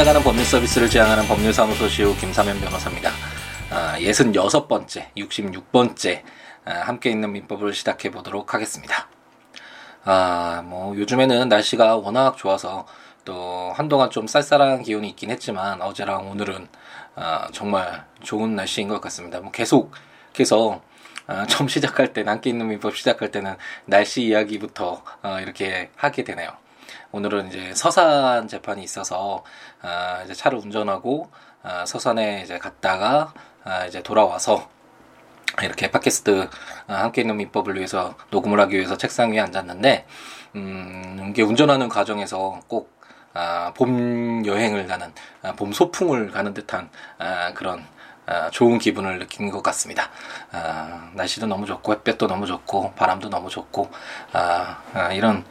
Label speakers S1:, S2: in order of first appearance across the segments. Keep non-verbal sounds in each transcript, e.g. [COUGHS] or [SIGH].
S1: 찾아가는 법률 서비스를 지향하는 법률사무소 시우 김사면 변호사입니다. 아, 66번째, 66번째 아, 함께 있는 민법을 시작해 보도록 하겠습니다. 아, 뭐 요즘에는 날씨가 워낙 좋아서 또 한동안 좀 쌀쌀한 기온이 있긴 했지만 어제랑 오늘은 아, 정말 좋은 날씨인 것 같습니다. 뭐 계속해서 아, [LAUGHS] 처음 시작할 때 함께 있는 민법 시작할 때는 날씨 이야기부터 아, 이렇게 하게 되네요. 오늘은 이제 서산 재판이 있어서 아, 이제 차를 운전하고 아, 서산에 이제 갔다가 아, 이제 돌아와서 이렇게 팟캐스트 아, 함께 있는 민법을 위해서 녹음을 하기 위해서 책상 위에 앉았는데 음, 이게 운전하는 과정에서 꼭 아, 봄 여행을 가는 아, 봄 소풍을 가는 듯한 아, 그런 아, 좋은 기분을 느낀 것 같습니다. 아, 날씨도 너무 좋고 햇볕도 너무 좋고 바람도 너무 좋고 아, 아, 이런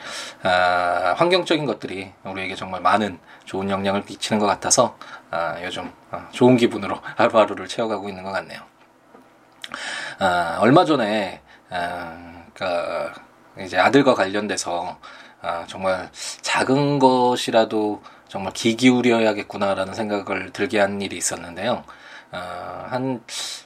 S1: 아, 환경적인 것들이 우리에게 정말 많은 좋은 영향을 미치는 것 같아서 아, 요즘 아, 좋은 기분으로 [LAUGHS] 하루하루를 채워가고 있는 것 같네요. 아, 얼마 전에 아, 그 이제 아들과 관련돼서 아, 정말 작은 것이라도 정말 귀 기울여야겠구나라는 생각을 들게 한 일이 있었는데요. 어, 한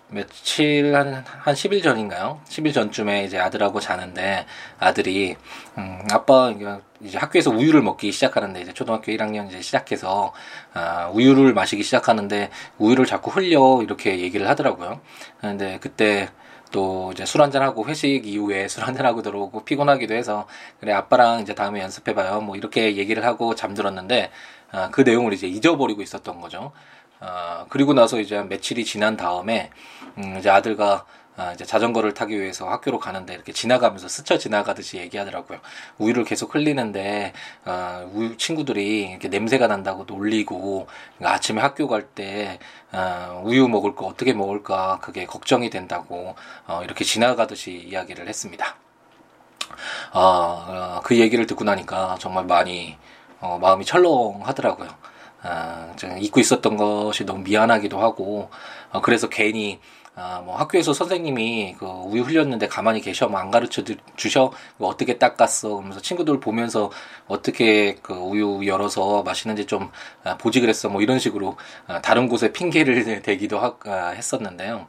S1: 며칠 한, 한 10일 전인가요? 10일 전쯤에 이제 아들하고 자는데 아들이 음, 아빠 이제 학교에서 우유를 먹기 시작하는데 이제 초등학교 1학년 이제 시작해서 아, 우유를 마시기 시작하는데 우유를 자꾸 흘려 이렇게 얘기를 하더라고요. 근데 그때 또 이제 술 한잔하고 회식 이후에 [LAUGHS] 술 한잔하고 들어오고 피곤하기도 해서 그래 아빠랑 이제 다음에 연습해봐요 뭐 이렇게 얘기를 하고 잠들었는데 아, 그 내용을 이제 잊어버리고 있었던 거죠. 아, 그리고 나서 이제 며칠이 지난 다음에 음, 이제 아들과 아, 이제 자전거를 타기 위해서 학교로 가는데 이렇게 지나가면서 스쳐 지나가듯이 얘기하더라고요. 우유를 계속 흘리는데 어, 우유 친구들이 이렇게 냄새가 난다고 놀리고 그러니까 아침에 학교 갈때 어, 우유 먹을 거 어떻게 먹을까 그게 걱정이 된다고 어, 이렇게 지나가듯이 이야기를 했습니다. 어, 어, 그 얘기를 듣고 나니까 정말 많이 어, 마음이 철렁하더라고요. 아, 잊고 있었던 것이 너무 미안하기도 하고, 어, 그래서 괜히, 아, 뭐 학교에서 선생님이 그 우유 흘렸는데 가만히 계셔, 뭐 안 가르쳐 주셔, 뭐 어떻게 닦았어, 그러면서 친구들 보면서 어떻게 그 우유 열어서 마시는지 좀 아, 보지 그랬어, 뭐 이런 식으로 아, 다른 곳에 핑계를 [LAUGHS] 대기도 하, 아, 했었는데요.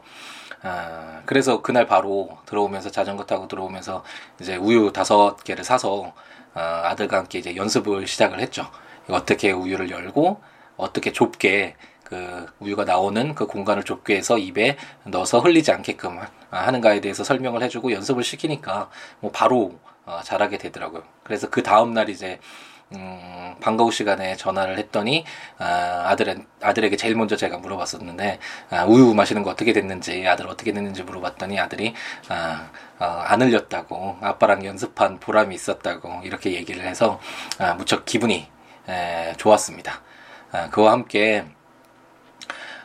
S1: 아, 그래서 그날 바로 들어오면서 자전거 타고 들어오면서 이제 우유 다섯 개를 사서 아, 아들과 함께 이제 연습을 시작을 했죠. 어떻게 우유를 열고 어떻게 좁게 그 우유가 나오는 그 공간을 좁게 해서 입에 넣어서 흘리지 않게끔 하는가에 대해서 설명을 해주고 연습을 시키니까 뭐 바로 어, 잘하게 되더라고요. 그래서 그 다음 날 이제 음, 방과 후 시간에 전화를 했더니 아, 아들은 아들에게 제일 먼저 제가 물어봤었는데 아, 우유 마시는 거 어떻게 됐는지 아들 어떻게 됐는지 물어봤더니 아들이 아, 어, 안 흘렸다고 아빠랑 연습한 보람이 있었다고 이렇게 얘기를 해서 아, 무척 기분이 에, 좋았습니다. 아, 그와 함께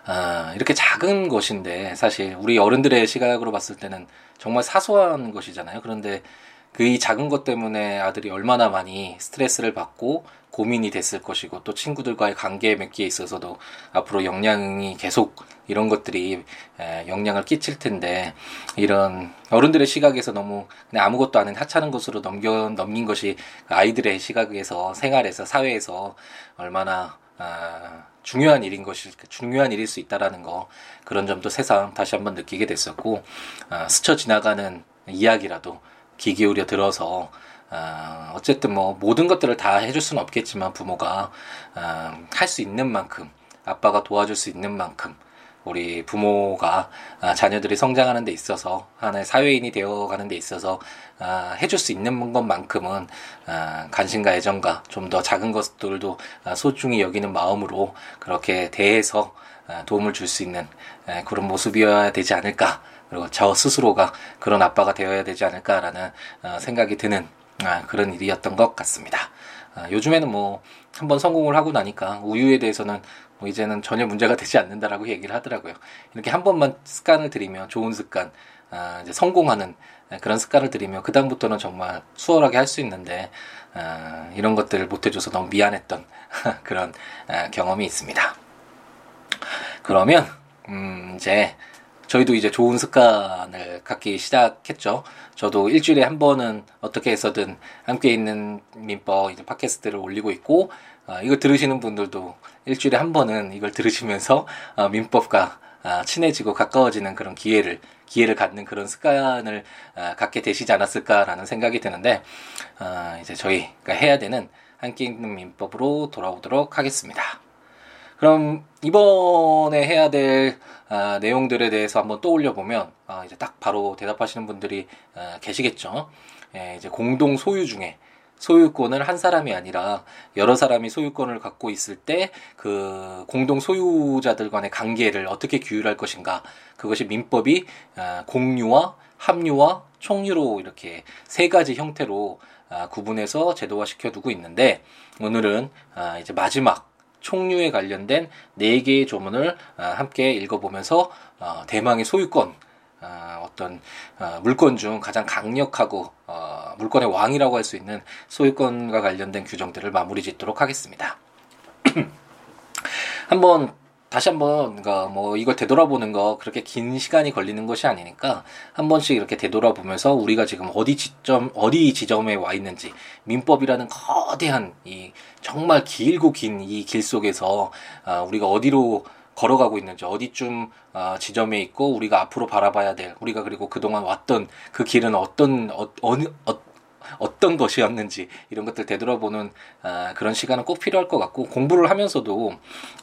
S1: 아, 이렇게 작은 것인데 사실 우리 어른들의 시각으로 봤을 때는 정말 사소한 것이잖아요. 그런데 그 이 작은 것 때문에 아들이 얼마나 많이 스트레스를 받고 고민이 됐을 것이고 또 친구들과의 관계 맺기에 있어서도 앞으로 영향이 계속 이런 것들이 영향을 끼칠 텐데 이런 어른들의 시각에서 너무 그냥 아무것도 아닌 하찮은 것으로 넘겨 넘긴 것이 아이들의 시각에서 생활에서 사회에서 얼마나 아, 중요한 일인 것이 중요한 일일 수 있다라는 거 그런 점도 새삼 다시 한번 느끼게 됐었고 아, 스쳐 지나가는 이야기라도 귀 기울여 들어서 어, 어쨌든 뭐 모든 것들을 다 해줄 수는 없겠지만 부모가 어, 할수 있는 만큼 아빠가 도와줄 수 있는 만큼 우리 부모가 아, 자녀들이 성장하는 데 있어서 하나의 사회인이 되어가는 데 있어서 아, 해줄 수 있는 것만큼은 아, 관심과 애정과 좀 더 작은 것들도 소중히 여기는 마음으로 그렇게 대해서 도움을 줄 수 있는 그런 모습이어야 되지 않을까 그리고 저 스스로가 그런 아빠가 되어야 되지 않을까라는 어, 생각이 드는 그런 일이었던 것 같습니다. 요즘에는 뭐 한번 성공을 하고 나니까 우유에 대해서는 뭐 이제는 전혀 문제가 되지 않는다라고 얘기를 하더라고요. 이렇게 한 번만 습관을 들이면 좋은 습관, 아, 이제 성공하는 그런 습관을 들이면 그 다음부터는 정말 수월하게 할 수 있는데 아, 이런 것들을 못해줘서 너무 미안했던 [LAUGHS] 그런 아, 경험이 있습니다. 그러면 음, 이제 저희도 이제 좋은 습관을 갖기 시작했죠. 저도 일주일에 한 번은 어떻게 해서든 함께 있는 민법 이제 팟캐스트를 올리고 있고 어, 이거 들으시는 분들도 일주일에 한 번은 이걸 들으시면서 어, 민법과 어, 친해지고 가까워지는 그런 기회를 기회를 갖는 그런 습관을 어, 갖게 되시지 않았을까라는 생각이 드는데 어, 이제 저희가 해야 되는 함께 있는 민법으로 돌아오도록 하겠습니다. 그럼 이번에 해야 될 아, 내용들에 대해서 한번 떠올려 보면 아, 이제 딱 바로 대답하시는 분들이 아, 계시겠죠. 예, 이제 공동 소유 중에 소유권을 한 사람이 아니라 여러 사람이 소유권을 갖고 있을 때 그 공동 소유자들 간의 관계를 어떻게 규율할 것인가 그것이 민법이 아, 공유와 합류와 총유로 이렇게 세 가지 형태로 아, 구분해서 제도화 시켜두고 있는데 오늘은 아, 이제 마지막 총류에 관련된 네 개의 조문을 아, 함께 읽어보면서 어, 대망의 소유권 아, 어떤 어, 물건 중 가장 강력하고 어, 물건의 왕이라고 할 수 있는 소유권과 관련된 규정들을 마무리 짓도록 하겠습니다. [CLEARS THROAT] 한번 다시 한번 그러니까 뭐 이걸 되돌아보는 거 그렇게 긴 시간이 걸리는 것이 아니니까 한 번씩 이렇게 되돌아보면서 우리가 지금 어디 지점 어디 지점에 와 있는지 민법이라는 거대한 이 정말 길고 긴 이 길 속에서 아, 우리가 어디로 걸어가고 있는지 어디쯤 아, 지점에 있고 우리가 앞으로 바라봐야 될 우리가 그리고 그동안 왔던 그 길은 어떤 어, 어느 어, 어떤 것이었는지 이런 것들 되돌아보는 아, 그런 시간은 꼭 필요할 것 같고 공부를 하면서도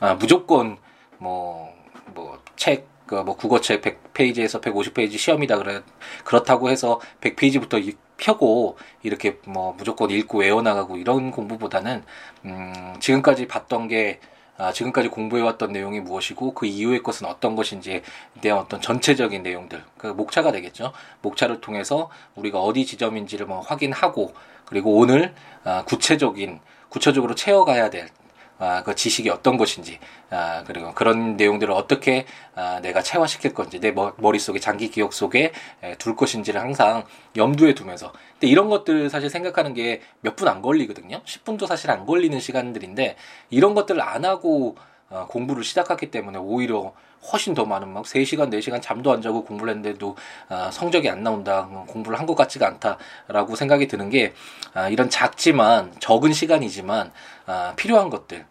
S1: 아, 무조건 뭐 뭐책 그뭐 국어책 100페이지에서 150페이지 시험이다 그래 그렇다고 해서 100페이지부터 펴고 이렇게 뭐 무조건 읽고 외워나가고 이런 공부보다는 음 지금까지 봤던 게 아, 지금까지 공부해왔던 내용이 무엇이고 그 이후의 것은 어떤 것인지에 대한 어떤 전체적인 내용들 그 목차가 되겠죠? 목차를 통해서 우리가 어디 지점인지를 뭐 확인하고 그리고 오늘 아, 구체적인 구체적으로 채워가야 될 아, 그 지식이 어떤 것인지, 아, 그리고 그런 내용들을 어떻게 아, 내가 체화시킬 건지, 내 머릿속에 장기 기억 속에 에, 둘 것인지를 항상 염두에 두면서. 근데 이런 것들 사실 생각하는 게 몇 분 안 걸리거든요. 10분도 사실 안 걸리는 시간들인데, 이런 것들을 안 하고 어, 공부를 시작했기 때문에 오히려 훨씬 더 많은 막 3시간, 4시간 잠도 안 자고 공부를 했는데도 아, 성적이 안 나온다. 공부를 한 것 같지가 않다라고 생각이 드는 게 아, 이런 작지만 적은 시간이지만 아, 필요한 것들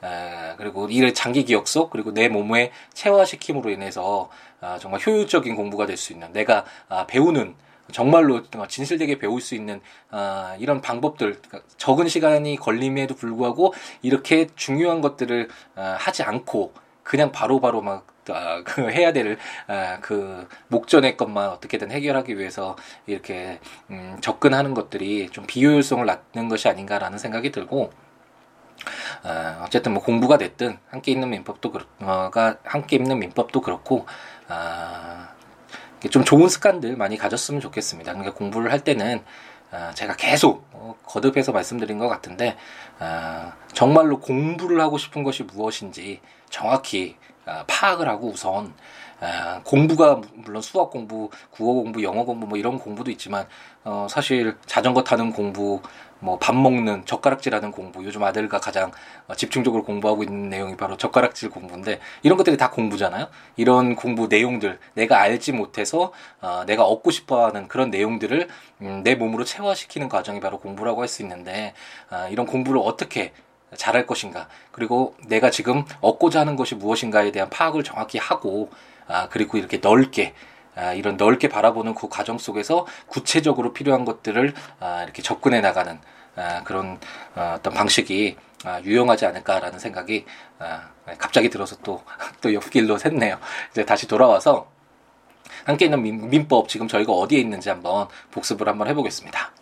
S1: 아, 그리고 이를 장기 기억 속 그리고 내 몸에 체화시킴으로 인해서 아, 정말 효율적인 공부가 될 수 있는 내가 아, 배우는 정말로 진실되게 배울 수 있는 아, 이런 방법들 그러니까 적은 시간이 걸림에도 불구하고 이렇게 중요한 것들을 아, 하지 않고 그냥 바로 바로 막 아, 그 해야 될 아, 그 목전의 것만 어떻게든 해결하기 위해서 이렇게 음, 접근하는 것들이 좀 비효율성을 낳는 것이 아닌가라는 생각이 들고 어, 어쨌든 뭐 공부가 됐든 함께 있는 민법도 그렇 가 함께 있는 민법도 그렇고 아, 좀 좋은 습관들 많이 가졌으면 좋겠습니다. 그러니까 공부를 할 때는 아, 제가 계속 어, 거듭해서 말씀드린 것 같은데 아, 정말로 공부를 하고 싶은 것이 무엇인지 정확히 아, 파악을 하고 우선 아, 공부가 물론 수학 공부, 국어 공부, 영어 공부 뭐 이런 공부도 있지만 어, 사실 자전거 타는 공부, 뭐 밥 먹는 젓가락질하는 공부 요즘 아들과 가장 어, 집중적으로 공부하고 있는 내용이 바로 젓가락질 공부인데 이런 것들이 다 공부잖아요. 이런 공부 내용들 내가 알지 못해서 어, 내가 얻고 싶어하는 그런 내용들을 음, 내 몸으로 체화시키는 과정이 바로 공부라고 할 수 있는데 어, 이런 공부를 어떻게 잘할 것인가 그리고 내가 지금 얻고자 하는 것이 무엇인가에 대한 파악을 정확히 하고 아, 그리고 이렇게 넓게 아, 이런 넓게 바라보는 그 과정 속에서 구체적으로 필요한 것들을 아, 이렇게 접근해 나가는 아, 그런 어, 어떤 방식이 아, 유용하지 않을까라는 생각이 아, 갑자기 들어서 또 [LAUGHS] 또 옆길로 샜네요. 이제 다시 돌아와서 함께 있는 민, 민법 지금 저희가 어디에 있는지 한번 복습을 한번 해보겠습니다.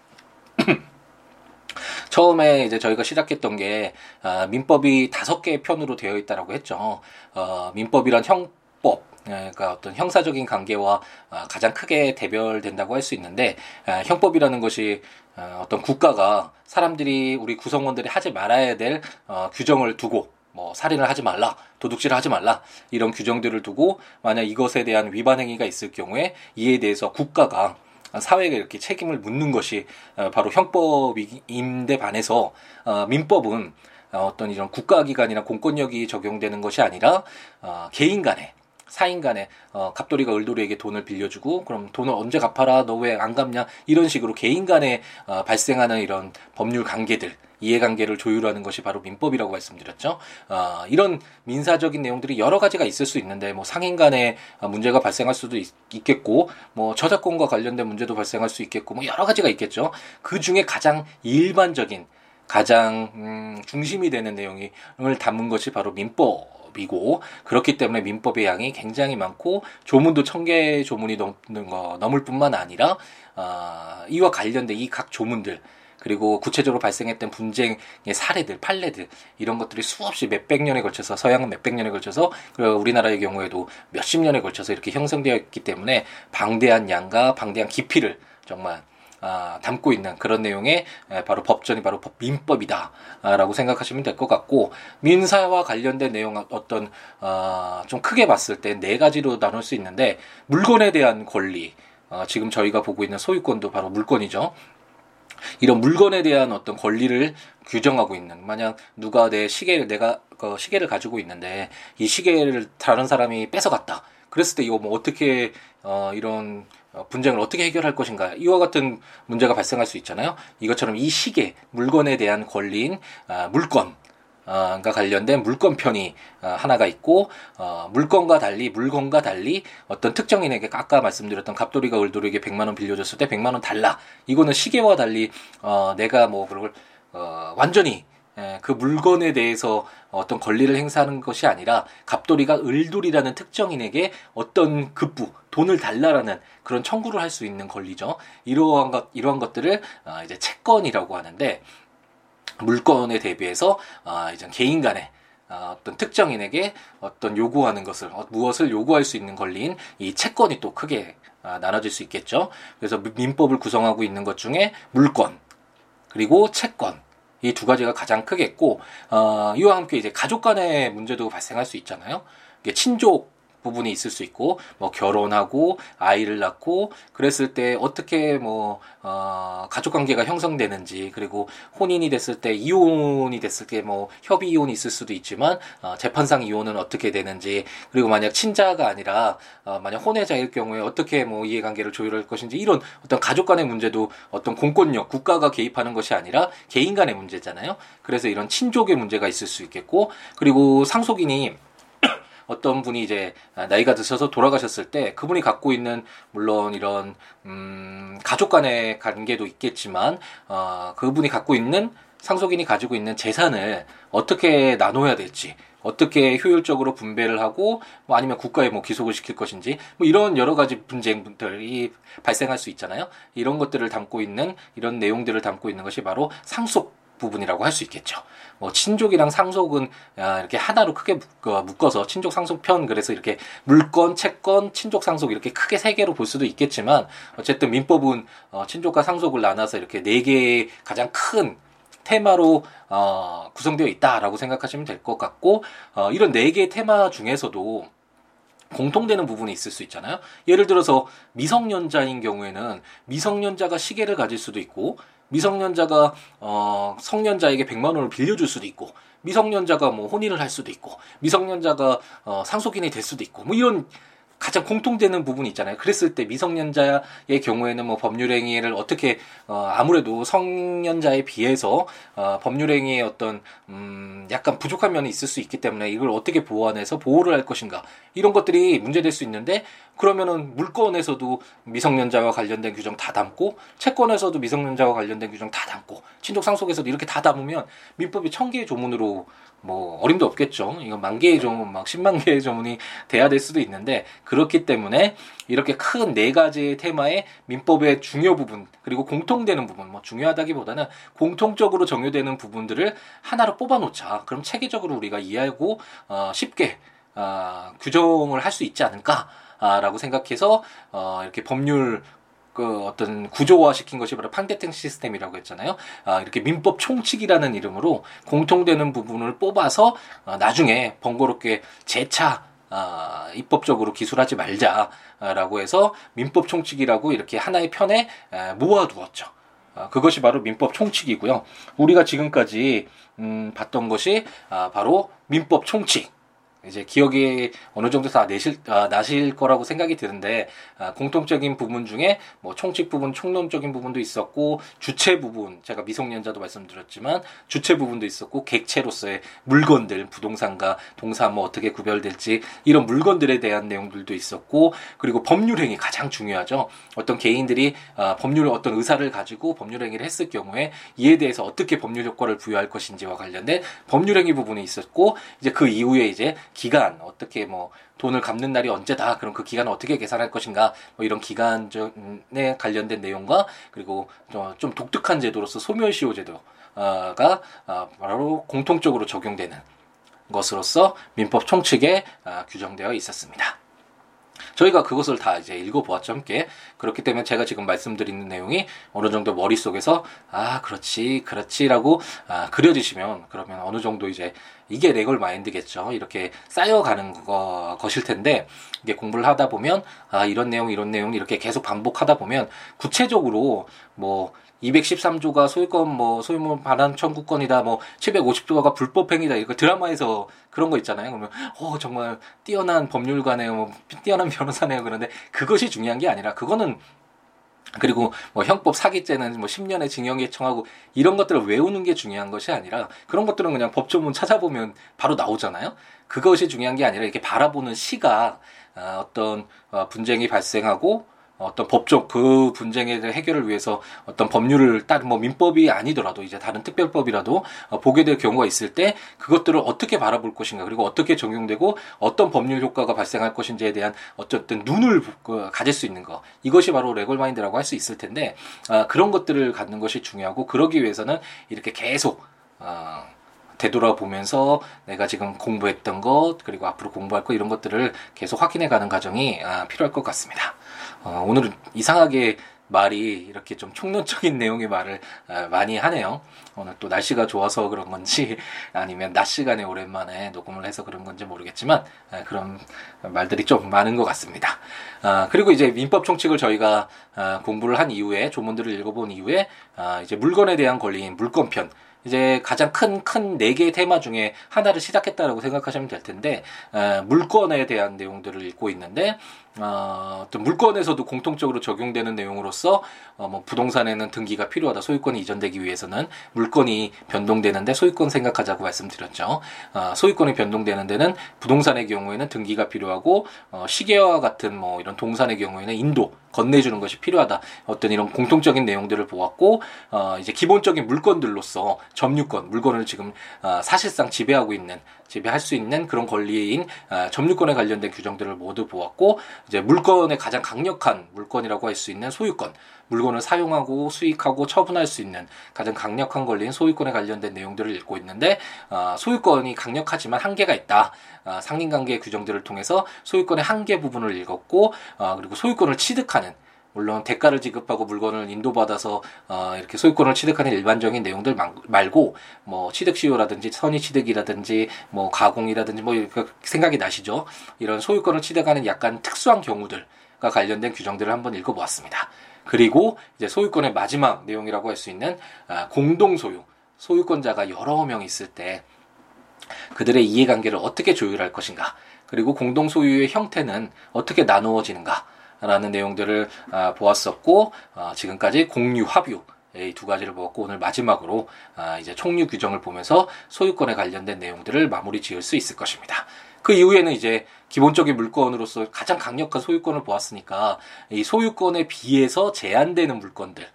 S1: [CLEARS THROAT] 처음에 이제 저희가 시작했던 게 아, 민법이 다섯 개의 편으로 되어 있다라고 했죠. 어, 민법이란 형법, 예, 그러니까 어떤 형사적인 관계와 아, 가장 크게 대별된다고 할 수 있는데 아, 형법이라는 것이 아, 어떤 국가가 사람들이 우리 구성원들이 하지 말아야 될 어, 규정을 두고 뭐 살인을 하지 말라, 도둑질을 하지 말라 이런 규정들을 두고 만약 이것에 대한 위반 행위가 있을 경우에 이에 대해서 국가가 사회가 이렇게 책임을 묻는 것이 어, 바로 형법인데 반해서 어, 민법은 어떤 이런 국가기관이나 공권력이 적용되는 것이 아니라 개인 간에 사인 간에 어, 갑돌이가 을돌이에게 돈을 빌려주고 그럼 돈을 언제 갚아라 너 왜 안 갚냐 이런 식으로 개인 간에 어, 발생하는 이런 법률 관계들 이해관계를 조율하는 것이 바로 민법이라고 말씀드렸죠. 어, 이런 민사적인 내용들이 여러 가지가 있을 수 있는데 뭐 상인 간에 문제가 발생할 수도 있, 겠고뭐 저작권과 관련된 문제도 발생할 수 있겠고 뭐 여러 가지가 있겠죠. 그 중에 가장 일반적인 가장 음, 중심이 되는 내용을 담은 것이 바로 민법. 이고 그렇기 때문에 민법의 양이 굉장히 많고 조문도 천 개 조문이 넘는 거 넘을 뿐만 아니라 어, 이와 관련된 이 각 조문들 그리고 구체적으로 발생했던 분쟁의 사례들, 판례들 이런 것들이 수없이 몇백 년에 걸쳐서 서양은 몇백 년에 걸쳐서 그리고 우리나라의 경우에도 몇십 년에 걸쳐서 이렇게 형성되어 있기 때문에 방대한 양과 방대한 깊이를 정말 아, 담고 있는 그런 내용의 바로 법전이 바로 법 민법이다라고 생각하시면 될 것 같고 민사와 관련된 내용 어떤 어, 좀 크게 봤을 때 네 가지로 나눌 수 있는데 물건에 대한 권리 어, 지금 저희가 보고 있는 소유권도 바로 물건이죠. 이런 물건에 대한 어떤 권리를 규정하고 있는 만약 누가 내 시계를 내가 그 시계를 가지고 있는데 이 시계를 다른 사람이 뺏어갔다. 그랬을 때 이거 뭐 어떻게 어 이런 어, 분쟁을 어떻게 해결할 것인가 이와 같은 문제가 발생할 수 있잖아요. 이것처럼 이 시계 물건에 대한 권리인 아, 물건 가 관련된 물건 편이 어, 하나가 있고 어, 물건과 달리 물건과 달리 어떤 특정인에게 아까 말씀드렸던 갑돌이가 을돌이에게 100만 원 빌려줬을 때 100만 원 달라. 이거는 시계와 달리 어, 내가 뭐 그걸 어, 완전히 예, 그 물건에 대해서 어떤 권리를 행사하는 것이 아니라 갑돌이가 을돌이라는 특정인에게 어떤 급부 돈을 달라라는 그런 청구를 할 수 있는 권리죠. 이러한 것 이러한 것들을 어, 이제 채권이라고 하는데 물건에 대비해서 어, 이제 개인 간의 어, 어떤 특정인에게 어떤 요구하는 것을 어, 무엇을 요구할 수 있는 권리인 이 채권이 또 크게 어, 나눠질 수 있겠죠. 그래서 민법을 구성하고 있는 것 중에 물권 그리고 채권 이 두 가지가 가장 크겠고 어, 이와 함께 이제 가족 간의 문제도 발생할 수 있잖아요. 친족 부분이 있을 수 있고 뭐 결혼하고 아이를 낳고 그랬을 때 어떻게 뭐 어, 가족 관계가 형성되는지 그리고 혼인이 됐을 때 이혼이 됐을 때 뭐 협의 이혼이 있을 수도 있지만 어, 재판상 이혼은 어떻게 되는지 그리고 만약 친자가 아니라 어, 만약 혼외자일 경우에 어떻게 뭐 이해관계를 조율할 것인지 이런 어떤 가족 간의 문제도 어떤 공권력 국가가 개입하는 것이 아니라 개인 간의 문제잖아요. 그래서 이런 친족의 문제가 있을 수 있겠고 그리고 상속인이 어떤 분이 이제 나이가 드셔서 돌아가셨을 때 그분이 갖고 있는 물론 이런 음 가족 간의 관계도 있겠지만 어 그분이 갖고 있는 상속인이 가지고 있는 재산을 어떻게 나눠야 될지 어떻게 효율적으로 분배를 하고 뭐 아니면 국가에 뭐 기속을 시킬 것인지 뭐 이런 여러 가지 분쟁들이 발생할 수 있잖아요. 이런 것들을 담고 있는 이런 내용들을 담고 있는 것이 바로 상속 부분이라고 할 수 있겠죠. 뭐 친족이랑 상속은 아, 이렇게 하나로 크게 묶어서 친족 상속편 그래서 이렇게 물건, 채권, 친족 상속 이렇게 크게 세 개로 볼 수도 있겠지만 어쨌든 민법은 어, 친족과 상속을 나눠서 이렇게 네 개의 가장 큰 테마로 어, 구성되어 있다라고 생각하시면 될 것 같고 어, 이런 네 개의 테마 중에서도 공통되는 부분이 있을 수 있잖아요. 예를 들어서 미성년자인 경우에는 미성년자가 시계를 가질 수도 있고 미성년자가 어 성년자에게 100만 원을 빌려줄 수도 있고 미성년자가 뭐 혼인을 할 수도 있고 미성년자가 어 상속인이 될 수도 있고 뭐 이런 가장 공통되는 부분이 있잖아요. 그랬을 때 미성년자의 경우에는 뭐 법률행위를 어떻게 어 아무래도 성년자에 비해서 어 법률행위의 어떤 음 약간 부족한 면이 있을 수 있기 때문에 이걸 어떻게 보완해서 보호를 할 것인가 이런 것들이 문제될 수 있는데 그러면은 물건에서도 미성년자와 관련된 규정 다 담고 채권에서도 미성년자와 관련된 규정 다 담고 친족 상속에서도 이렇게 다 담으면 민법이 천 개의 조문으로 뭐 어림도 없겠죠. 이거 만 개의 조문, 막 십만 개의 조문이 돼야 될 수도 있는데 그렇기 때문에 이렇게 큰 네 가지의 테마의 민법의 중요 부분 그리고 공통되는 부분, 뭐 중요하다기보다는 공통적으로 정의되는 부분들을 하나로 뽑아놓자. 그럼 체계적으로 우리가 이해하고 어, 쉽게 어, 규정을 할 수 있지 않을까 라고 생각해서 어, 이렇게 법률 그 어떤 구조화 시킨 것이 바로 판대팅 시스템이라고 했잖아요. 아, 이렇게 민법 총칙이라는 이름으로 공통되는 부분을 뽑아서 아, 나중에 번거롭게 재차 아, 입법적으로 기술하지 말자라고 해서 민법 총칙이라고 이렇게 하나의 편에 에, 모아두었죠. 아, 그것이 바로 민법 총칙이고요. 우리가 지금까지 음, 봤던 것이 아, 바로 민법 총칙. 이제 기억이 어느 정도 다 내실 아, 나실 거라고 생각이 드는데 아, 공통적인 부분 중에 뭐 총칙 부분, 총론적인 부분도 있었고 주체 부분 제가 미성년자도 말씀드렸지만 주체 부분도 있었고 객체로서의 물건들 부동산과 동사 뭐 어떻게 구별될지 이런 물건들에 대한 내용들도 있었고 그리고 법률 행위 가장 중요하죠. 어떤 개인들이 아, 법률 어떤 의사를 가지고 법률 행위를 했을 경우에 이에 대해서 어떻게 법률 효과를 부여할 것인지와 관련된 법률 행위 부분이 있었고 이제 그 이후에 이제 기간 어떻게 뭐 돈을 갚는 날이 언제다 그럼 그 기간을 어떻게 계산할 것인가 뭐 이런 기간에 관련된 내용과 그리고 좀 독특한 제도로서 소멸시효 제도가 아, 바로 공통적으로 적용되는 것으로서 민법 총칙에 아, 규정되어 있었습니다. 저희가 그것을 다 이제 읽어보았죠 함께 그렇기 때문에 제가 지금 말씀드리는 내용이 어느 정도 머릿속에서 아 그렇지 그렇지라고 아, 그려지시면 그러면 어느 정도 이제 이게 레걸 마인드겠죠 이렇게 쌓여가는 거, 것일 텐데 이게 공부를 하다 보면 아 이런 내용 이런 내용 이렇게 계속 반복하다 보면 구체적으로 뭐 213조가 소유권 뭐 소유물 반환 청구권이다 뭐 750조가 불법행위다 이거 드라마에서 그런 거 있잖아요. 그러면 어 정말 뛰어난 법률가네요. 뭐 뛰어난 변호사네요. 그런데 그것이 중요한 게 아니라 그거는 그리고 뭐 형법 사기죄는 뭐 10년의 징역에 청하고 이런 것들을 외우는 게 중요한 것이 아니라 그런 것들은 그냥 법조문 찾아보면 바로 나오잖아요. 그것이 중요한 게 아니라 이렇게 바라보는 시가 아, 어떤 어, 분쟁이 발생하고 어떤 법적 그 분쟁의 해결을 위해서 어떤 법률을 딱 뭐 민법이 아니더라도 이제 다른 특별법이라도 어, 보게 될 경우가 있을 때 그것들을 어떻게 바라볼 것인가 그리고 어떻게 적용되고 어떤 법률 효과가 발생할 것인지에 대한 어쨌든 눈을 그, 가질 수 있는 거 이것이 바로 레골 마인드라고 할 수 있을 텐데 아, 그런 것들을 갖는 것이 중요하고 그러기 위해서는 이렇게 계속 아, 되돌아보면서 내가 지금 공부했던 것 그리고 앞으로 공부할 것 이런 것들을 계속 확인해 가는 과정이 아, 필요할 것 같습니다. 어, 오늘은 이상하게 말이 이렇게 좀 총론적인 [LAUGHS] 내용의 말을 어, 많이 하네요. 오늘 또 날씨가 좋아서 그런 건지 [LAUGHS] 아니면 낮 시간에 오랜만에 녹음을 해서 그런 건지 모르겠지만 어, 그런 말들이 좀 많은 것 같습니다. 아, 그리고 이제 민법 총칙을 저희가 공부를 한 이후에 조문들을 읽어본 이후에 아, 이제 물건에 대한 권리인 물건편 이제 가장 큰 큰 네 개의 테마 중에 하나를 시작했다라고 생각하시면 될 텐데 에, 물건에 대한 내용들을 읽고 있는데 어, 또 물건에서도 공통적으로 적용되는 내용으로서 어, 뭐 부동산에는 등기가 필요하다. 소유권이 이전되기 위해서는 물건이 변동되는데 소유권 생각하자고 말씀드렸죠. 어, 소유권이 변동되는 데는 부동산의 경우에는 등기가 필요하고 어, 시계와 같은 뭐 이런 동산의 경우에는 인도 건네주는 것이 필요하다. 어떤 이런 공통적인 내용들을 보았고 어, 이제 기본적인 물건들로서 점유권, 물건을 지금 어, 사실상 지배하고 있는 지배할 수 있는 그런 권리인 어, 점유권에 관련된 규정들을 모두 보았고 이제 물건의 가장 강력한 물건이라고 할 수 있는 소유권, 물건을 사용하고 수익하고 처분할 수 있는 가장 강력한 권리인 소유권에 관련된 내용들을 읽고 있는데 어, 소유권이 강력하지만 한계가 있다. 어, 상린관계 규정들을 통해서 소유권의 한계 부분을 읽었고 어, 그리고 소유권을 취득하는 물론 대가를 지급하고 물건을 인도받아서 어, 이렇게 소유권을 취득하는 일반적인 내용들 말고 뭐 취득 시효라든지 선의 취득이라든지 뭐 가공이라든지 뭐 생각이 나시죠? 이런 소유권을 취득하는 약간 특수한 경우들과 관련된 규정들을 한번 읽어보았습니다. 그리고 이제 소유권의 마지막 내용이라고 할 수 있는 아, 공동 소유, 소유권자가 여러 명 있을 때 그들의 이해관계를 어떻게 조율할 것인가, 그리고 공동 소유의 형태는 어떻게 나누어지는가. 라는 내용들을 아, 보았었고 아, 지금까지 공유 합유 이두 가지를 보았고 오늘 마지막으로 아, 이제 총류 규정을 보면서 소유권에 관련된 내용들을 마무리 지을 수 있을 것입니다. 그 이후에는 이제 기본적인 물건으로서 가장 강력한 소유권을 보았으니까 이 소유권에 비해서 제한되는 물건들,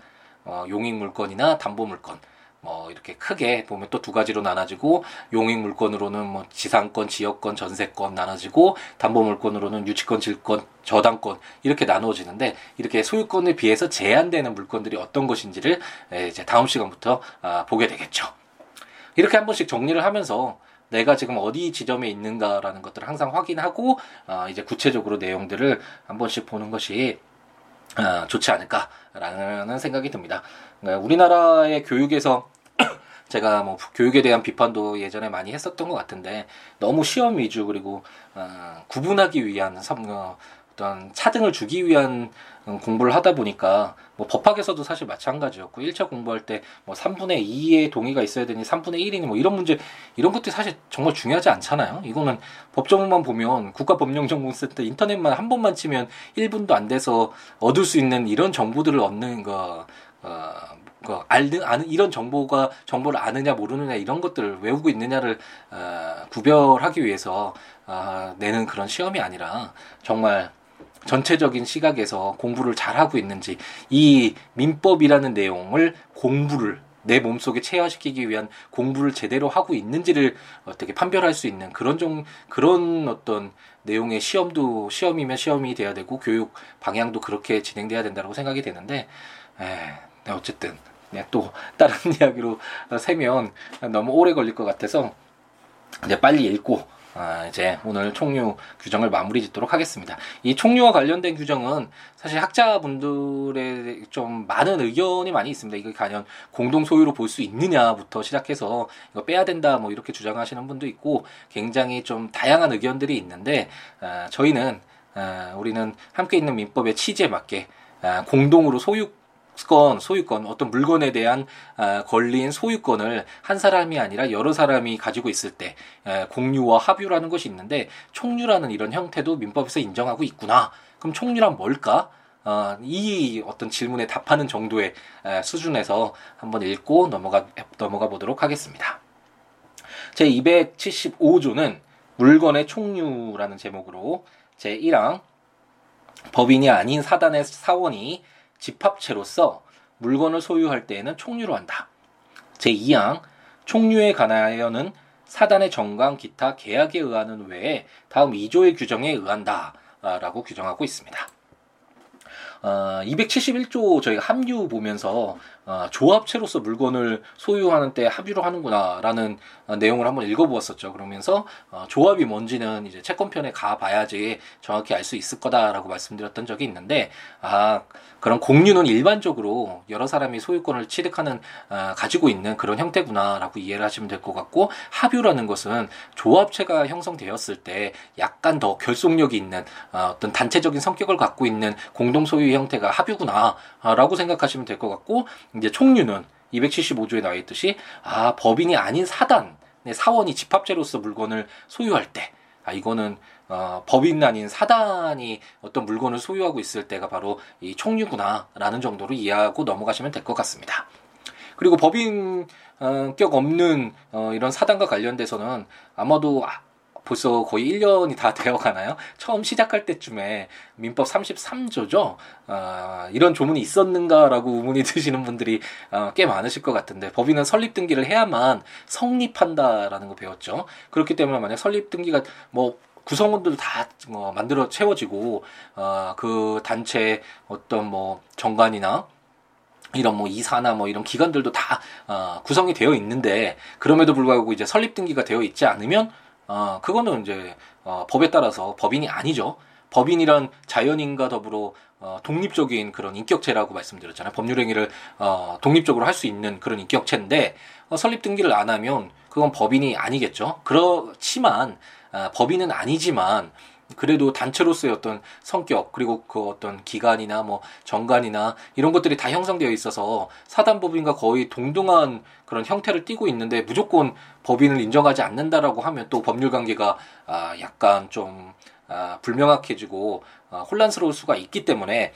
S1: 어, 용익 물건이나 담보 물건 뭐 이렇게 크게 보면 또 두 가지로 나눠지고 용익 물건으로는 뭐 지상권, 지역권, 전세권 나눠지고 담보 물건으로는 유치권, 질권, 저당권 이렇게 나누어지는데 이렇게 소유권에 비해서 제한되는 물건들이 어떤 것인지를 이제 다음 시간부터 아, 보게 되겠죠. 이렇게 한 번씩 정리를 하면서 내가 지금 어디 지점에 있는가라는 것들을 항상 확인하고 아, 이제 구체적으로 내용들을 한 번씩 보는 것이 아, 좋지 않을까라는 생각이 듭니다. 그러니까 우리나라의 교육에서 [CLEARS THROAT] 제가 뭐 교육에 대한 비판도 예전에 많이 했었던 것 같은데 너무 시험 위주 그리고 어, 구분하기 위한 어, 어떤 차등을 주기 위한 음, 공부를 하다 보니까 뭐 법학에서도 사실 마찬가지였고 1차 공부할 때 뭐 3분의 2의 동의가 있어야 되니 3분의 1이니 뭐 이런 문제 이런 것들이 사실 정말 중요하지 않잖아요. 이거는 법정만 보면 국가법령정보센터 인터넷만 한 번만 치면 1분도 안 돼서 얻을 수 있는 이런 정보들을 얻는 거 어, 그 알는 아는 이런 정보가 정보를 아느냐 모르느냐 이런 것들을 외우고 있느냐를 어, 구별하기 위해서 어, 내는 그런 시험이 아니라 정말 전체적인 시각에서 공부를 잘하고 있는지 이 민법이라는 내용을 공부를 내 몸속에 체화시키기 위한 공부를 제대로 하고 있는지를 어떻게 판별할 수 있는 그런 좀 그런 어떤 내용의 시험도 시험이면 시험이 돼야 되고 교육 방향도 그렇게 진행돼야 된다고 생각이 되는데 에, 네, 어쨌든 네, 또 다른 [LAUGHS] 이야기로 세면 너무 오래 걸릴 것 같아서 이제 빨리 읽고 아, 이제 오늘 총류 규정을 마무리 짓도록 하겠습니다. 이 총류와 관련된 규정은 사실 학자분들의 좀 많은 의견이 많이 있습니다. 이거 과연 공동 소유로 볼 수 있느냐부터 시작해서 이거 빼야 된다 뭐 이렇게 주장하시는 분도 있고 굉장히 좀 다양한 의견들이 있는데 아, 저희는 아, 우리는 함께 있는 민법의 취지에 맞게 아, 공동으로 소유 건 소유권 어떤 물건에 대한 아, 권리인 소유권을 한 사람이 아니라 여러 사람이 가지고 있을 때 공유와 합유라는 것이 있는데 총유라는 이런 형태도 민법에서 인정하고 있구나. 그럼 총유란 뭘까? 어, 이 어떤 질문에 답하는 정도의 수준에서 한번 읽고 넘어가 넘어가 보도록 하겠습니다. 제 275조는 물건의 총유라는 제목으로 제 1항 법인이 아닌 사단의 사원이 집합체로서 물건을 소유할 때에는 총류로 한다. 제2항 총류에 관하여는 사단의 정관 기타 계약에 의하는 외에 다음 2조의 규정에 의한다. 라고 규정하고 있습니다. 어, 271조 저희가 합류 보면서 어, 조합체로서 물건을 소유하는 때 합의를 하는구나라는 어, 내용을 한번 읽어보았었죠. 그러면서 어, 조합이 뭔지는 이제 채권편에 가봐야지 정확히 알 수 있을 거다라고 말씀드렸던 적이 있는데 아 그런 공유는 일반적으로 여러 사람이 소유권을 취득하는 아, 가지고 있는 그런 형태구나라고 이해를 하시면 될 것 같고 합유라는 것은 조합체가 형성되었을 때 약간 더 결속력이 있는 어, 어떤 단체적인 성격을 갖고 있는 공동 소유 형태가 합유구나라고 생각하시면 될 것 같고 이제 총류는 275조에 나와 있듯이 아 법인이 아닌 사단 사원이 집합체로서 물건을 소유할 때 아, 이거는 어, 법인 아닌 사단이 어떤 물건을 소유하고 있을 때가 바로 이 총류구나라는 정도로 이해하고 넘어가시면 될 것 같습니다. 그리고 법인격 없는 어, 이런 사단과 관련돼서는 아마도 벌써 거의 1년이 다 [LAUGHS] 되어 가나요? 처음 시작할 때쯤에 민법 33조죠. 어, 이런 조문이 있었는가라고 의문이 [LAUGHS] 드시는 분들이 어, 꽤 많으실 것 같은데 법인은 설립 등기를 해야만 성립한다라는 거 배웠죠. 그렇기 때문에 만약 설립 등기가 뭐 구성원들 다 어, 만들어 채워지고 어, 그 단체 어떤 뭐 정관이나 이런 뭐 이사나 뭐 이런 기관들도 다 어, 구성이 되어 있는데 그럼에도 불구하고 이제 설립 등기가 되어 있지 않으면 어, 그거는 이제 어, 법에 따라서 법인이 아니죠. 법인이란 자연인과 더불어 어, 독립적인 그런 인격체라고 말씀드렸잖아요. 법률 행위를 어, 독립적으로 할 수 있는 그런 인격체인데 어, 설립 등기를 안 하면 그건 법인이 아니겠죠. 그렇지만 어, 법인은 아니지만 그래도 단체로서의 어떤 성격 그리고 그 어떤 기관이나 뭐 정관이나 이런 것들이 다 형성되어 있어서 사단법인과 거의 동등한 그런 형태를 띠고 있는데 무조건 법인을 인정하지 않는다라고 하면 또 법률 관계가 아 약간 좀 아, 불명확해지고 아, 혼란스러울 수가 있기 때문에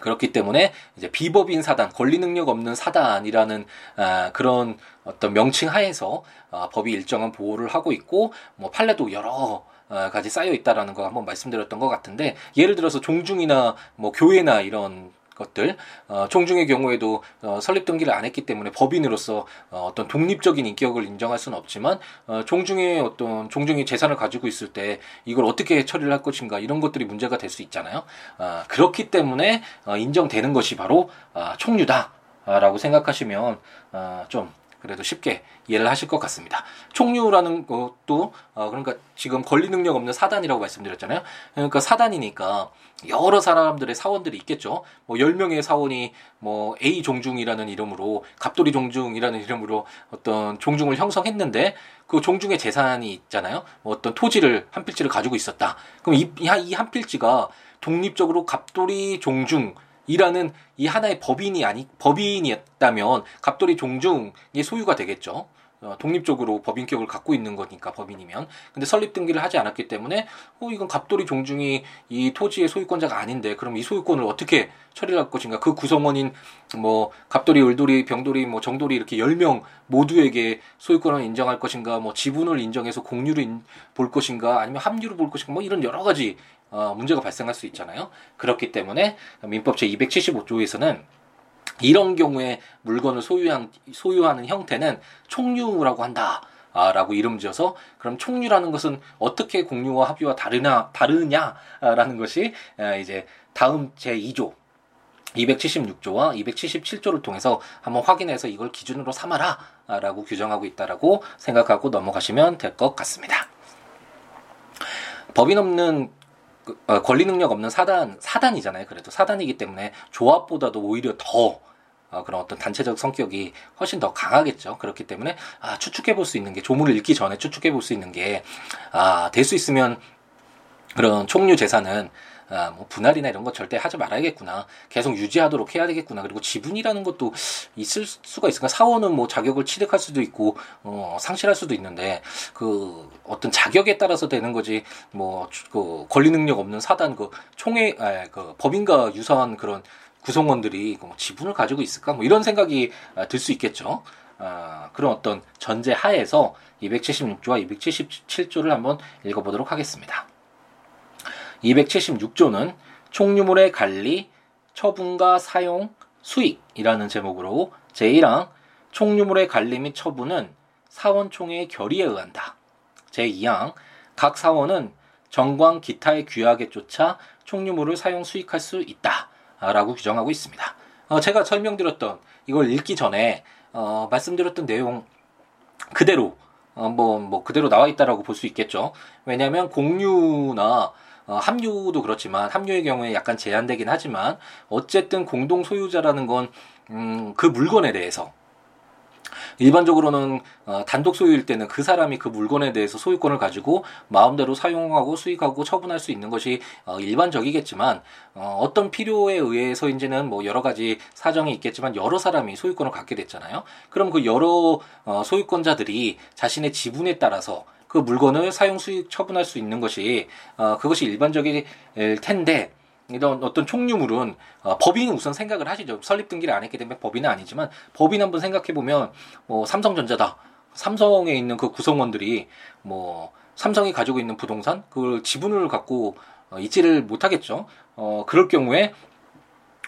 S1: 그렇기 때문에 이제 비법인 사단, 권리 능력 없는 사단이라는 아, 그런 어떤 명칭 하에서 아, 법이 일정한 보호를 하고 있고 뭐 판례도 여러 어, 가지 쌓여 있다라는 거 한번 말씀드렸던 것 같은데 예를 들어서 종중이나 뭐 교회나 이런 것들 어, 종중의 경우에도 어, 설립 등기를 안 했기 때문에 법인으로서 어, 어떤 독립적인 인격을 인정할 수는 없지만 어, 종중의 어떤 종중이 재산을 가지고 있을 때 이걸 어떻게 처리를 할 것인가 이런 것들이 문제가 될 수 있잖아요. 어, 그렇기 때문에 어, 인정되는 것이 바로 어, 총류다라고 생각하시면 어, 좀 그래도 쉽게 이해를 하실 것 같습니다. 총류라는 것도 어, 그러니까 지금 권리 능력 없는 사단이라고 말씀드렸잖아요. 그러니까 사단이니까 여러 사람들의 사원들이 있겠죠. 뭐 10명의 사원이 뭐 A 종중이라는 이름으로 갑돌이 종중이라는 이름으로 어떤 종중을 형성했는데 그 종중의 재산이 있잖아요. 뭐 어떤 토지를 한 필지를 가지고 있었다. 그럼 이 한 필지가 독립적으로 갑돌이 종중 이라는 이 하나의 법인이 아니 법인이었다면 갑돌이 종중의 소유가 되겠죠. 어, 독립적으로 법인격을 갖고 있는 거니까 법인이면. 근데 설립 등기를 하지 않았기 때문에 어 이건 갑돌이 종중이 이 토지의 소유권자가 아닌데 그럼 이 소유권을 어떻게 처리할 를 것인가? 그 구성원인 뭐 갑돌이 을돌이 병돌이 뭐 정돌이 이렇게 열 명 모두에게 소유권을 인정할 것인가? 뭐 지분을 인정해서 공유를 인, 볼 것인가? 아니면 합류를 볼 것인가? 뭐 이런 여러 가지 어 문제가 발생할 수 있잖아요. 그렇기 때문에 민법 제 275조에서는 이런 경우에 물건을 소유한, 소유하는 형태는 총류라고 한다. 아, 라고 이름 지어서 그럼 총류라는 것은 어떻게 공유와 합의와 다르냐 다르냐라는 것이 이제 다음 제 2조 276조와 277조를 통해서 한번 확인해서 이걸 기준으로 삼아라 라고 규정하고 있다라고 생각하고 넘어가시면 될 것 같습니다. 법인 없는 그, 어, 권리 능력 없는 사단 사단이잖아요. 그래도 사단이기 때문에 조합보다도 오히려 더 어, 그런 어떤 단체적 성격이 훨씬 더 강하겠죠. 그렇기 때문에 아, 추측해 볼 수 있는 게 조문을 읽기 전에 추측해 볼 수 있는 게 아, 될 수 있으면 그런 총류 재산은 아, 뭐 분할이나 이런 거 절대 하지 말아야겠구나. 계속 유지하도록 해야 되겠구나. 그리고 지분이라는 것도 있을 수가 있으니까 사원은 뭐 자격을 취득할 수도 있고 어, 상실할 수도 있는데 그 어떤 자격에 따라서 되는 거지 뭐 그 권리 능력 없는 사단 그 총회 아, 그 법인과 유사한 그런 구성원들이 뭐 지분을 가지고 있을까? 뭐 이런 생각이 아, 들수 있겠죠. 아, 그런 어떤 전제 하에서 276조와 277조를 한번 읽어보도록 하겠습니다. 276조는 총유물의 관리, 처분과 사용, 수익이라는 제목으로 제1항 총유물의 관리 및 처분은 사원총회의 결의에 의한다. 제2항 각 사원은 정관 기타의 규약에 쫓아 총유물을 사용 수익할 수 있다. 라고 규정하고 있습니다. 어, 제가 설명드렸던 이걸 읽기 전에 어, 말씀드렸던 내용 그대로 어, 뭐, 뭐 그대로 나와 있다라고 볼 수 있겠죠. 왜냐하면 공유나 어, 합류도 그렇지만 합류의 경우에 약간 제한되긴 하지만 어쨌든 공동 소유자라는 건 음, 그 물건에 대해서 일반적으로는 어, 단독 소유일 때는 그 사람이 그 물건에 대해서 소유권을 가지고 마음대로 사용하고 수익하고 처분할 수 있는 것이 어, 일반적이겠지만 어, 어떤 필요에 의해서인지는 뭐 여러 가지 사정이 있겠지만 여러 사람이 소유권을 갖게 됐잖아요. 그럼 그 여러 어, 소유권자들이 자신의 지분에 따라서 그 물건을 사용 수익 처분할 수 있는 것이 어, 그것이 일반적일 텐데 이런 어떤 총류물은 어, 법인은 우선 생각을 하시죠. 설립 등기를 안 했기 때문에 법인은 아니지만 법인 한번 생각해 보면 뭐 삼성전자다. 삼성에 있는 그 구성원들이 뭐 삼성이 가지고 있는 부동산 그 지분을 갖고 어, 있지를 못하겠죠. 어 그럴 경우에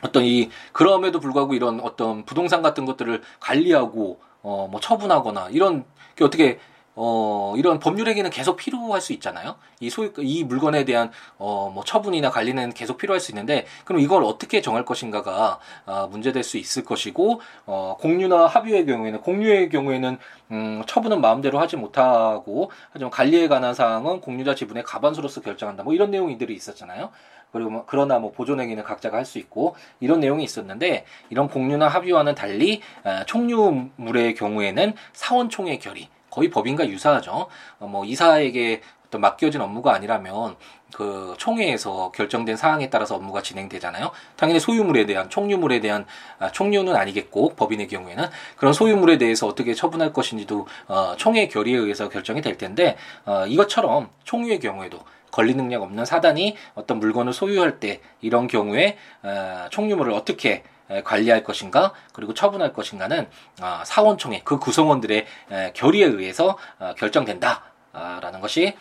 S1: 어떤 이 그럼에도 불구하고 이런 어떤 부동산 같은 것들을 관리하고 어 뭐 처분하거나 이런 게 어떻게 어, 이런 법률에게는 계속 필요할 수 있잖아요. 이 소유, 이 물건에 대한, 어, 뭐, 처분이나 관리는 계속 필요할 수 있는데, 그럼 이걸 어떻게 정할 것인가가, 어, 문제될 수 있을 것이고, 어, 공유나 합의의 경우에는, 공유의 경우에는, 음, 처분은 마음대로 하지 못하고, 하지만 관리에 관한 사항은 공유자 지분의 가반수로서 결정한다. 뭐, 이런 내용들이 있었잖아요. 그리고 뭐, 그러나 뭐, 보존행위는 각자가 할 수 있고, 이런 내용이 있었는데, 이런 공유나 합의와는 달리, 어, 총유물의 경우에는 사원총회 결의, 거의 법인과 유사하죠. 어, 뭐 이사에게 어떤 맡겨진 업무가 아니라면 그 총회에서 결정된 사항에 따라서 업무가 진행되잖아요. 당연히 소유물에 대한 총유물에 대한 아, 총유는 아니겠고 법인의 경우에는 그런 소유물에 대해서 어떻게 처분할 것인지도 어, 총회 결의에 의해서 결정이 될 텐데 어, 이것처럼 총유의 경우에도 권리 능력 없는 사단이 어떤 물건을 소유할 때 이런 경우에 어, 총유물을 어떻게 관리할 것인가 그리고 처분할 것인가는 아, 사원총회 그 구성원들의 결의에 의해서 어, 결정된다라는 것이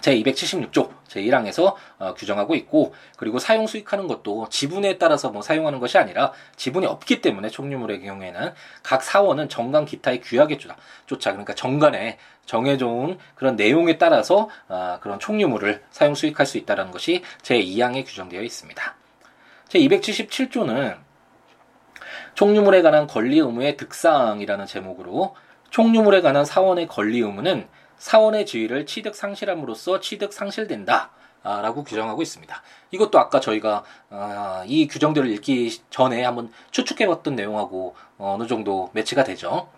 S1: 제276조 제1항에서 어, 규정하고 있고 그리고 사용 수익하는 것도 지분에 따라서 뭐 사용하는 것이 아니라 지분이 없기 때문에 총류물의 경우에는 각 사원은 정관 기타의 규약에 쫓아 그러니까 정관에 정해져온 그런 내용에 따라서 어, 그런 총류물을 사용 수익할 수 있다는 것이 제2항에 규정되어 있습니다. 제277조는 총유물에 관한 권리 의무의 득상이라는 제목으로 총유물에 관한 사원의 권리 의무는 사원의 지위를 취득 상실함으로써 취득 상실된다. 라고 규정하고 있습니다. 이것도 아까 저희가 아, 이 규정들을 읽기 전에 한번 추측해봤던 내용하고 어느 정도 매치가 되죠.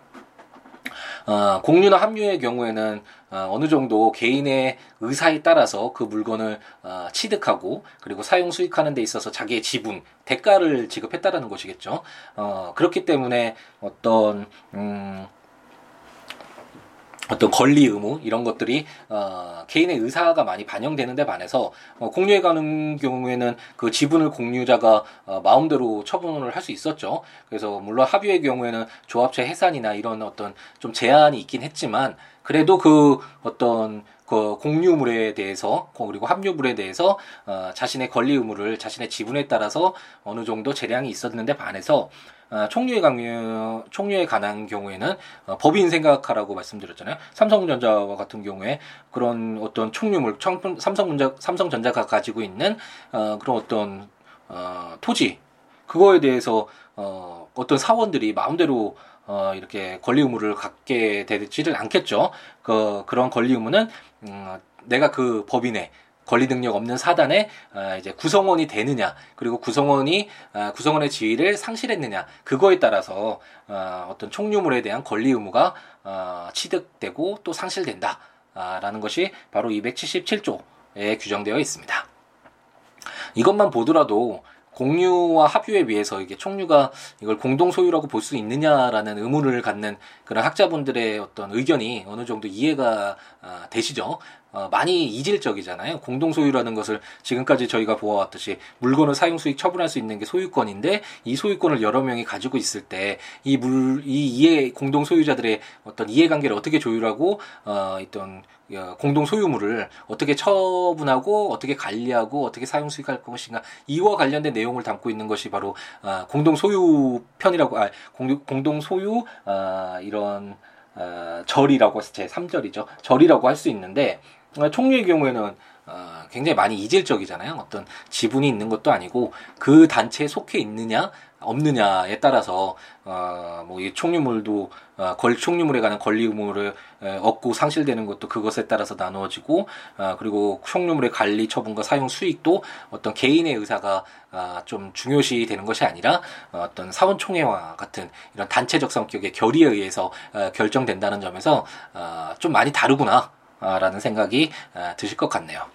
S1: 어, 공유나 합류의 경우에는 어, 어느 정도 개인의 의사에 따라서 그 물건을 어, 취득하고 그리고 사용 수익하는 데 있어서 자기의 지분 대가를 지급했다라는 것이겠죠. 어, 그렇기 때문에 어떤 음, 어떤 권리 의무 이런 것들이 어, 개인의 의사가 많이 반영되는데 반해서 어, 공유에 가는 경우에는 그 지분을 공유자가 어, 마음대로 처분을 할 수 있었죠. 그래서 물론 합의의 경우에는 조합체 해산이나 이런 어떤 좀 제한이 있긴 했지만 그래도 그 어떤 그 공유물에 대해서 그리고 합류물에 대해서 어, 자신의 권리 의무를 자신의 지분에 따라서 어느 정도 재량이 있었는데 반해서 어, 총류에 강요 총류에 관한 경우에는 어, 법인 생각하라고 말씀드렸잖아요. 삼성전자와 같은 경우에 그런 어떤 총류물 삼성전자 삼성전자가 가지고 있는 어, 그런 어떤 어, 토지 그거에 대해서 어, 어떤 사원들이 마음대로 어, 이렇게 권리 의무를 갖게 되지를 않겠죠. 그, 그런 권리 의무는, 음, 내가 그 법인의 권리 능력 없는 사단의 어, 이제 구성원이 되느냐 그리고 구성원이 어, 구성원의 지위를 상실했느냐 그거에 따라서 어, 어떤 총유물에 대한 권리 의무가 취득되고 또 상실된다 라는 것이 바로 277조에 규정되어 있습니다. 이것만 보더라도 공유와 합유에 비해서 이게 총류가 이걸 공동 소유라고 볼 수 있느냐라는 의문을 갖는 그런 학자분들의 어떤 의견이 어느 정도 이해가 되시죠. 어, 많이 이질적이잖아요. 공동 소유라는 것을 지금까지 저희가 보아왔듯이 물건을 사용 수익 처분할 수 있는 게 소유권인데 이 소유권을 여러 명이 가지고 있을 때 이 물이 이해 공동 소유자들의 어떤 이해관계를 어떻게 조율하고 어 있던 어, 공동 소유물을 어떻게 처분하고 어떻게 관리하고 어떻게 사용 수익할 것인가 이와 관련된 내용을 담고 있는 것이 바로 어, 공동 소유 편이라고 아 공, 공동 소유 어, 이런 어, 절이라고 제 3절이죠. 절이라고 할 수 있는데 어, 총리의 경우에는 어, 굉장히 많이 이질적이잖아요. 어떤 지분이 있는 것도 아니고 그 단체에 속해 있느냐 없느냐에 따라서 어, 뭐이 총유물도 어, 걸 총유물에 관한 권리 의무를 에, 얻고 상실되는 것도 그것에 따라서 나누어지고 어, 그리고 총유물의 관리 처분과 사용 수익도 어떤 개인의 의사가 어, 좀 중요시 되는 것이 아니라 어, 어떤 사원총회와 같은 이런 단체적 성격의 결의에 의해서 어, 결정된다는 점에서 어, 좀 많이 다르구나. 라는 생각이 아, 드실 것 같네요.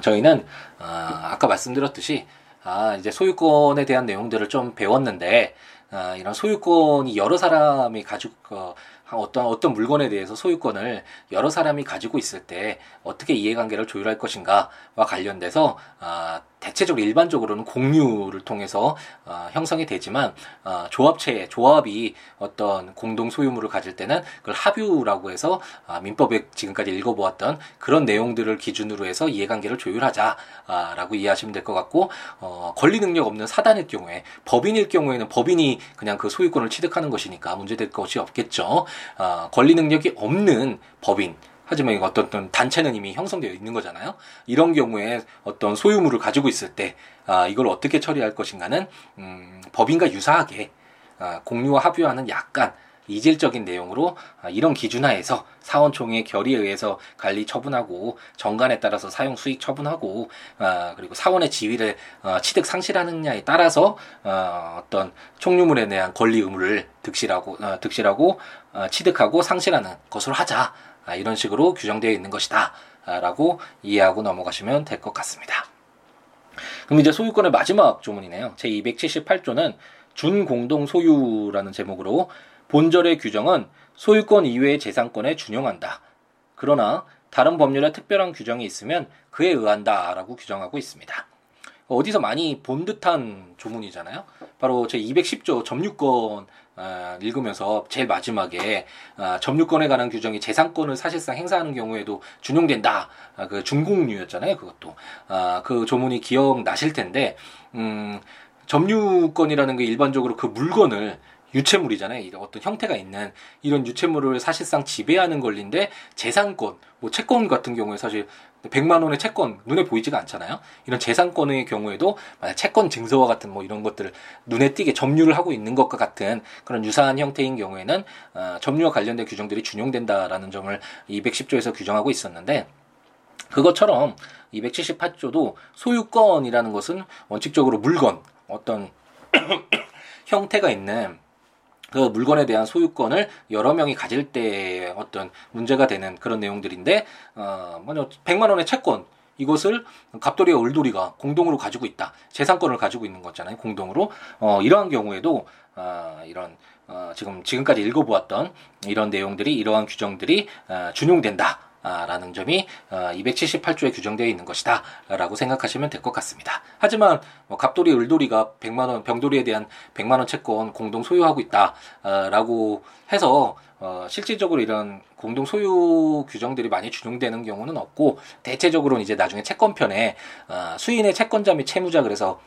S1: 저희는 아, 아까 말씀드렸듯이 아 이제 소유권에 대한 내용들을 좀 배웠는데 아, 이런 소유권이 여러 사람이 가지고 어, 어떤 어떤 물건에 대해서 소유권을 여러 사람이 가지고 있을 때 어떻게 이해관계를 조율할 것인가와 관련돼서 아, 대체적으로 일반적으로는 공유를 통해서 어, 형성이 되지만 어, 조합체 조합이 어떤 공동 소유물을 가질 때는 그걸 합유라고 해서 아, 민법에 지금까지 읽어보았던 그런 내용들을 기준으로 해서 이해관계를 조율하자라고 이해하시면 될 것 같고 어, 권리 능력 없는 사단일 경우에 법인일 경우에는 법인이 그냥 그 소유권을 취득하는 것이니까 문제될 것이 없겠죠. 어, 권리 능력이 없는 법인 하지만 어떤, 어떤 단체는 이미 형성되어 있는 거잖아요. 이런 경우에 어떤 소유물을 가지고 있을 때 아, 이걸 어떻게 처리할 것인가는 음, 법인과 유사하게 아, 공유와 합의하는 약간 이질적인 내용으로 아, 이런 기준하에서 사원총회 결의에 의해서 관리 처분하고 정관에 따라서 사용 수익 처분하고 아, 그리고 사원의 지위를 어, 취득 상실하느냐에 따라서 어, 어떤 총유물에 대한 권리 의무를 득실하고 어, 득실하고 어, 취득하고 상실하는 것으로 하자. 아, 이런 식으로 규정되어 있는 것이다. 아, 라고 이해하고 넘어가시면 될 것 같습니다. 그럼 이제 소유권의 마지막 조문이네요. 제278조는 준공동 소유라는 제목으로 본절의 규정은 소유권 이외의 재산권에 준용한다. 그러나 다른 법률에 특별한 규정이 있으면 그에 의한다 라고 규정하고 있습니다. 어디서 많이 본 듯한 조문이잖아요. 바로 제 210조 점유권 아, 읽으면서 제일 마지막에 아, 점유권에 관한 규정이 재산권을 사실상 행사하는 경우에도 준용된다. 아, 그 준공유였잖아요. 그것도 아, 그 조문이 기억 나실 텐데 음, 점유권이라는 게 일반적으로 그 물건을 유체물이잖아요. 이런 어떤 형태가 있는 이런 유체물을 사실상 지배하는 권리인데 재산권, 뭐 채권 같은 경우에 사실 100만 원의 채권 눈에 보이지가 않잖아요. 이런 재산권의 경우에도 만약 채권 증서와 같은 뭐 이런 것들을 눈에 띄게 점유를 하고 있는 것과 같은 그런 유사한 형태인 경우에는 어, 점유와 관련된 규정들이 준용된다라는 점을 210조에서 규정하고 있었는데 그것처럼 278조도 소유권이라는 것은 원칙적으로 물건 어떤 [COUGHS] 형태가 있는 그 물건에 대한 소유권을 여러 명이 가질 때 어떤 문제가 되는 그런 내용들인데 어 뭐냐 100만 원의 채권 이것을 갑돌이와 을돌이가 공동으로 가지고 있다. 재산권을 가지고 있는 거잖아요. 공동으로. 어, 이러한 경우에도 어, 이런 어, 지금 지금까지 읽어보았던 이런 내용들이 이러한 규정들이 어, 준용된다. 라는 점이 278조에 어, 규정되어 있는 것이다 라고 생각하시면 될 것 같습니다. 하지만 뭐 갑돌이 을돌이가 100만원 병돌이에 대한 100만원 채권 공동 소유하고 있다 라고 해서 어, 실질적으로 이런 공동 소유 규정들이 많이 준용되는 경우는 없고 대체적으로는 이제 나중에 채권편에 어, 수인의 채권자 및 채무자 그래서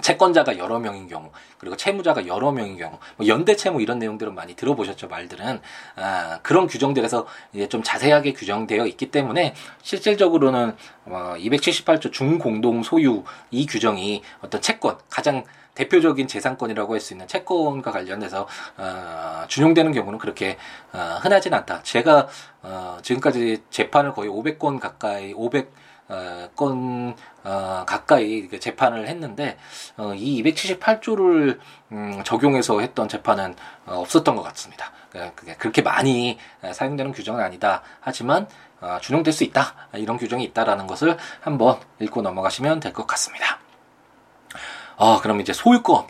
S1: 채권자가 여러 명인 경우 그리고 채무자가 여러 명인 경우 뭐 연대 채무 이런 내용들은 많이 들어보셨죠 말들은 아, 그런 규정들에서 이제 좀 자세하게 규정되어 있기 때문에 실질적으로는 어, 278조 중공동 소유 이 규정이 어떤 채권 가장 대표적인 재산권이라고 할 수 있는 채권과 관련해서 어, 준용되는 경우는 그렇게 어, 흔하진 않다. 제가 어, 지금까지 재판을 거의 500건 가까이 500 어, 건 어, 가까이 재판을 했는데 어, 이 278조를 음, 적용해서 했던 재판은 어, 없었던 것 같습니다. 그게 그렇게 많이 사용되는 규정은 아니다. 하지만 어, 준용될 수 있다. 이런 규정이 있다라는 것을 한번 읽고 넘어가시면 될 것 같습니다. 아, 그럼 이제 소유권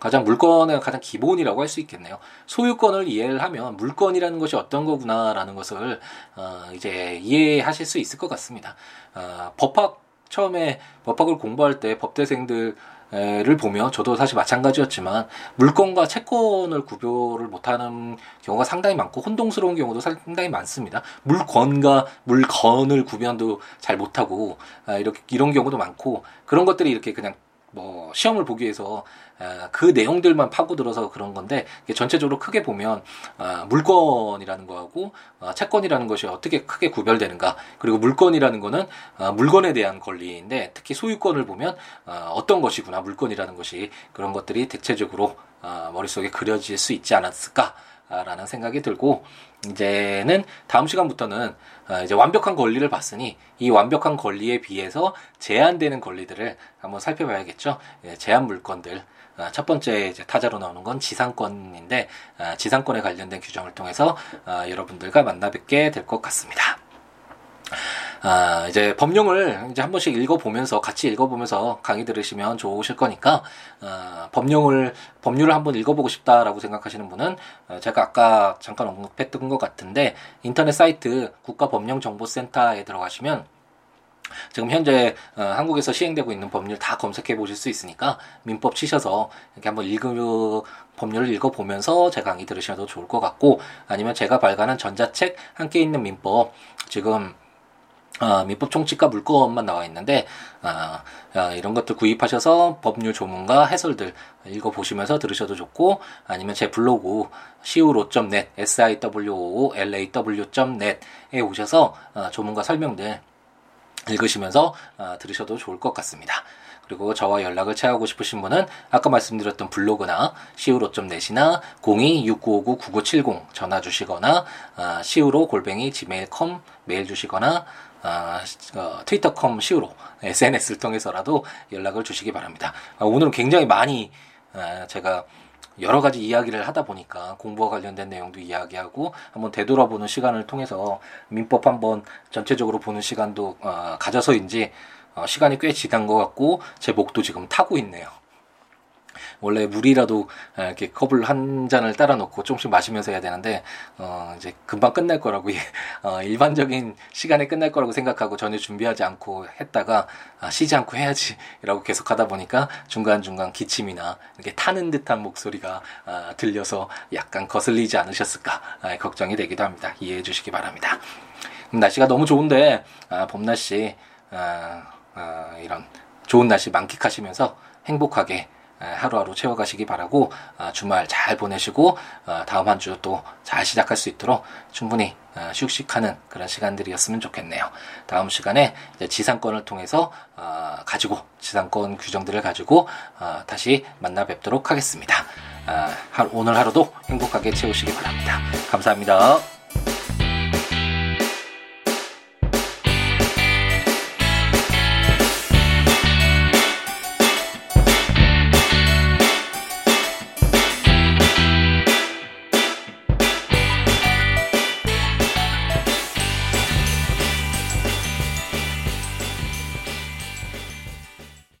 S1: 가장 물건의 가장 기본이라고 할 수 있겠네요. 소유권을 이해를 하면 물건이라는 것이 어떤 거구나라는 것을 어, 이제 이해하실 수 있을 것 같습니다. 어, 법학 처음에 법학을 공부할 때 법대생들 를 보면 저도 사실 마찬가지였지만 물건과 채권을 구별을 못하는 경우가 상당히 많고 혼동스러운 경우도 상당히 많습니다. 물건과 물건을 구별도 잘 못하고 아, 이렇게 이런 경우도 많고 그런 것들이 이렇게 그냥 뭐 시험을 보기 위해서 그 내용들만 파고들어서 그런 건데 전체적으로 크게 보면 아, 물건이라는 거하고 아, 채권이라는 것이 어떻게 크게 구별되는가 그리고 물건이라는 거는 아, 물건에 대한 권리인데 특히 소유권을 보면 어떤 것이구나 물건이라는 것이 그런 것들이 대체적으로 머릿속에 그려질 수 있지 않았을까 라는 생각이 들고 이제는 다음 시간부터는 어, 이제 완벽한 권리를 봤으니 이 완벽한 권리에 비해서 제한되는 권리들을 한번 살펴봐야겠죠. 예, 제한 물건들 어, 첫 번째 타자로 나오는 건 지상권인데 어, 지상권에 관련된 규정을 통해서 여러분들과 만나 뵙게 될 것 같습니다. 아, 이제 법령을 이제 한 번씩 읽어보면서 같이 읽어보면서 강의 들으시면 좋으실 거니까 어, 법령을 법률을 한번 읽어보고 싶다라고 생각하시는 분은 어, 제가 아까 잠깐 언급했던 것 같은데 인터넷 사이트 국가법령정보센터에 들어가시면 지금 현재 어, 한국에서 시행되고 있는 법률 다 검색해 보실 수 있으니까 민법 치셔서 이렇게 한번 읽으 법률을 읽어보면서 제 강의 들으셔도 좋을 것 같고 아니면 제가 발간한 전자책 함께 있는 민법 지금 어, 민법 총칙과 물권만 나와 있는데 어, 어, 이런 것들 구입하셔서 법률 조문과 해설들 읽어보시면서 들으셔도 좋고 아니면 제 블로그 siwo.net siwoolaw.net에 오셔서 어, 조문과 설명들 읽으시면서 어, 들으셔도 좋을 것 같습니다. 그리고 저와 연락을 취하고 싶으신 분은 아까 말씀드렸던 블로그나 siwo.net이나 026959-9970 전화 주시거나 어, siwo 골뱅이 gmail.com 메일 주시거나 아, 어, 트위터컴 시우로 SNS를 통해서라도 연락을 주시기 바랍니다. 아, 오늘은 굉장히 많이 아, 제가 여러 가지 이야기를 하다 보니까 공부와 관련된 내용도 이야기하고 한번 되돌아보는 시간을 통해서 민법 한번 전체적으로 보는 시간도 어, 가져서인지 어, 시간이 꽤 지난 것 같고 제 목도 지금 타고 있네요. 원래 물이라도 아, 이렇게 컵을 한 잔을 따라 놓고 조금씩 마시면서 해야 되는데 어 이제 금방 끝날 거라고 [LAUGHS] 어 일반적인 시간에 끝날 거라고 생각하고 전혀 준비하지 않고 했다가 아, 쉬지 않고 해야지라고 계속 하다 보니까 중간 중간 기침이나 이렇게 타는 듯한 목소리가 아, 들려서 약간 거슬리지 않으셨을까 아, 걱정이 되기도 합니다. 이해해 주시기 바랍니다. 날씨가 너무 좋은데 아, 봄 날씨 아, 아, 이런 좋은 날씨 만끽하시면서 행복하게 하루하루 채워가시기 바라고 어, 주말 잘 보내시고 어, 다음 한 주 또 잘 시작할 수 있도록 충분히 어, 휴식하는 그런 시간들이었으면 좋겠네요. 다음 시간에 지상권을 통해서 가지고 지상권 규정들을 가지고 다시 만나 뵙도록 하겠습니다. 오늘 하루도 행복하게 채우시기 바랍니다. 감사합니다.